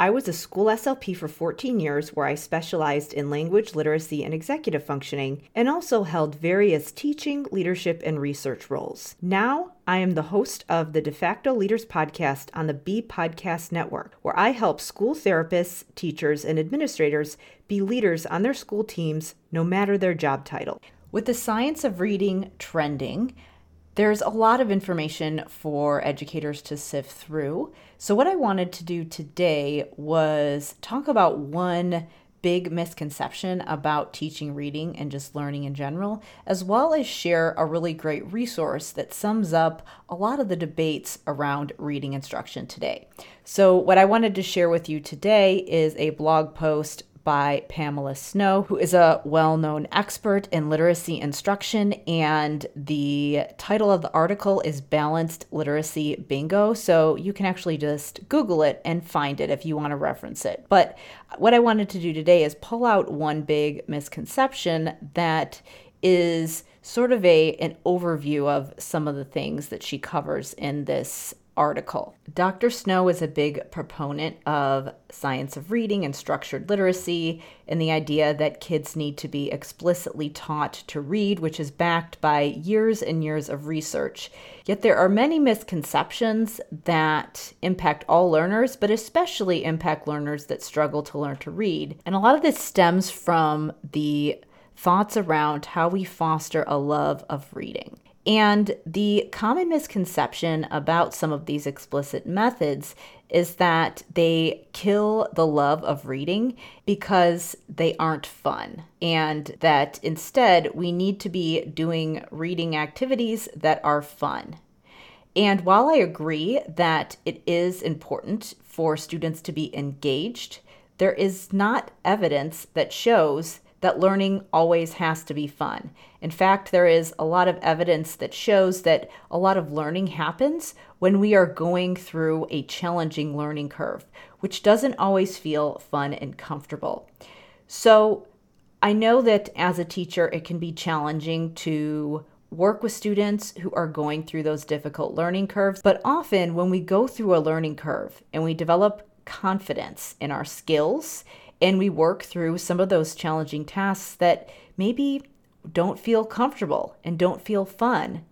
I was a school SLP for 14 years where I specialized in language literacy and executive functioning and also held various teaching, leadership, and research roles. Now, I am the host of the De facto Leaders podcast on the B Podcast Network, where I help school therapists, teachers, and administrators be leaders on their school teams no matter their job title. With the science of reading trending, there's a lot of information for educators to sift through. So, what I wanted to do today was talk about one big misconception about teaching reading and just learning in general, as well as share a really great resource that sums up a lot of the debates around reading instruction today. So, what I wanted to share with you today is a blog post by Pamela Snow, who is a well known expert in literacy instruction. And the title of the article is Balanced Literacy Bingo. So you can actually just Google it and find it if you want to reference it. But what I wanted to do today is pull out one big misconception that is sort of a an overview of some of the things that she covers in this article. Dr. Snow is a big proponent of science of reading and structured literacy and the idea that kids need to be explicitly taught to read, which is backed by years and years of research. Yet there are many misconceptions that impact all learners, but especially impact learners that struggle to learn to read. And a lot of this stems from the thoughts around how we foster a love of reading. And the common misconception about some of these explicit methods is that they kill the love of reading because they aren't fun, and that instead we need to be doing reading activities that are fun. And while I agree that it is important for students to be engaged, there is not evidence that shows that learning always has to be fun. In fact, there is a lot of evidence that shows that a lot of learning happens when we are going through a challenging learning curve, which doesn't always feel fun and comfortable. So, I know that as a teacher, it can be challenging to work with students who are going through those difficult learning curves, but often when we go through a learning curve and we develop confidence in our skills and we work through some of those challenging tasks that maybe don't feel comfortable and don't feel fun,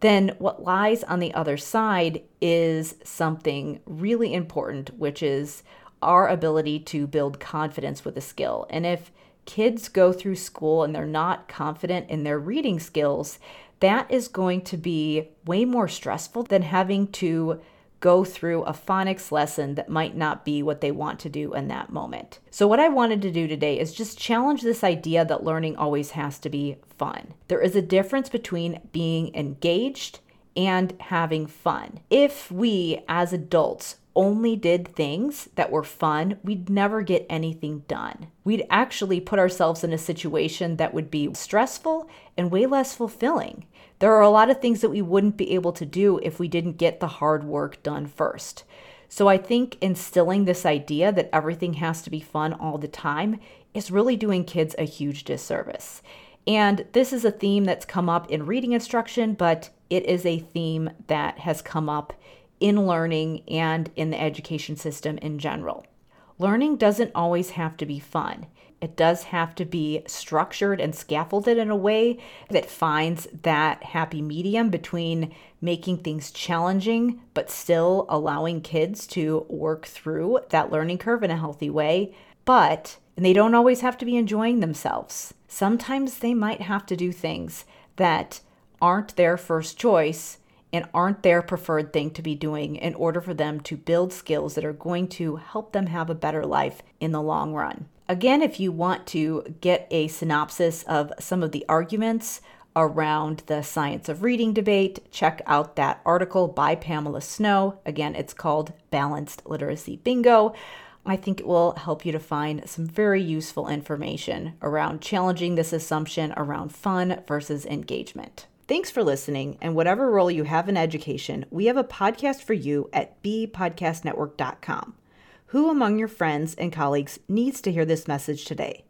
then what lies on the other side is something really important, which is our ability to build confidence with a skill. And if kids go through school and they're not confident in their reading skills, that is going to be way more stressful than having to go through a phonics lesson that might not be what they want to do in that moment. So, what I wanted to do today is just challenge this idea that learning always has to be fun. There is a difference between being engaged and having fun. If we as adults only did things that were fun, we'd never get anything done. We'd actually put ourselves in a situation that would be stressful and way less fulfilling. There are a lot of things that we wouldn't be able to do if we didn't get the hard work done first. So I think instilling this idea that everything has to be fun all the time is really doing kids a huge disservice. And this is a theme that's come up in reading instruction, but it is a theme that has come up in learning and in the education system in general. Learning doesn't always have to be fun. It does have to be structured and scaffolded in a way that finds that happy medium between making things challenging, but still allowing kids to work through that learning curve in a healthy way. But and they don't always have to be enjoying themselves. Sometimes they might have to do things that aren't their first choice and aren't their preferred thing to be doing in order for them to build skills that are going to help them have a better life in the long run. Again, if you want to get a synopsis of some of the arguments around the science of reading debate, check out that article by Pamela Snow. Again, it's called Balanced Literacy Bingo. I think it will help you to find some very useful information around challenging this assumption around fun versus engagement. Thanks for listening, and whatever role you have in education, we have a podcast for you at bpodcastnetwork.com. Who among your friends and colleagues needs to hear this message today?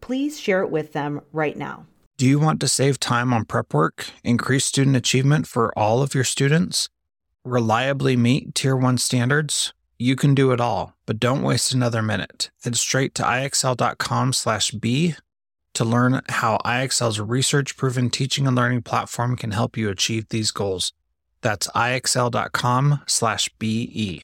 Please share it with them right now. Do you want to save time on prep work, increase student achievement for all of your students, reliably meet Tier 1 standards? You can do it all, but don't waste another minute. Head straight to ixl.com slash B to learn how IXL's research proven teaching and learning platform can help you achieve these goals. That's ixl.com slash BE.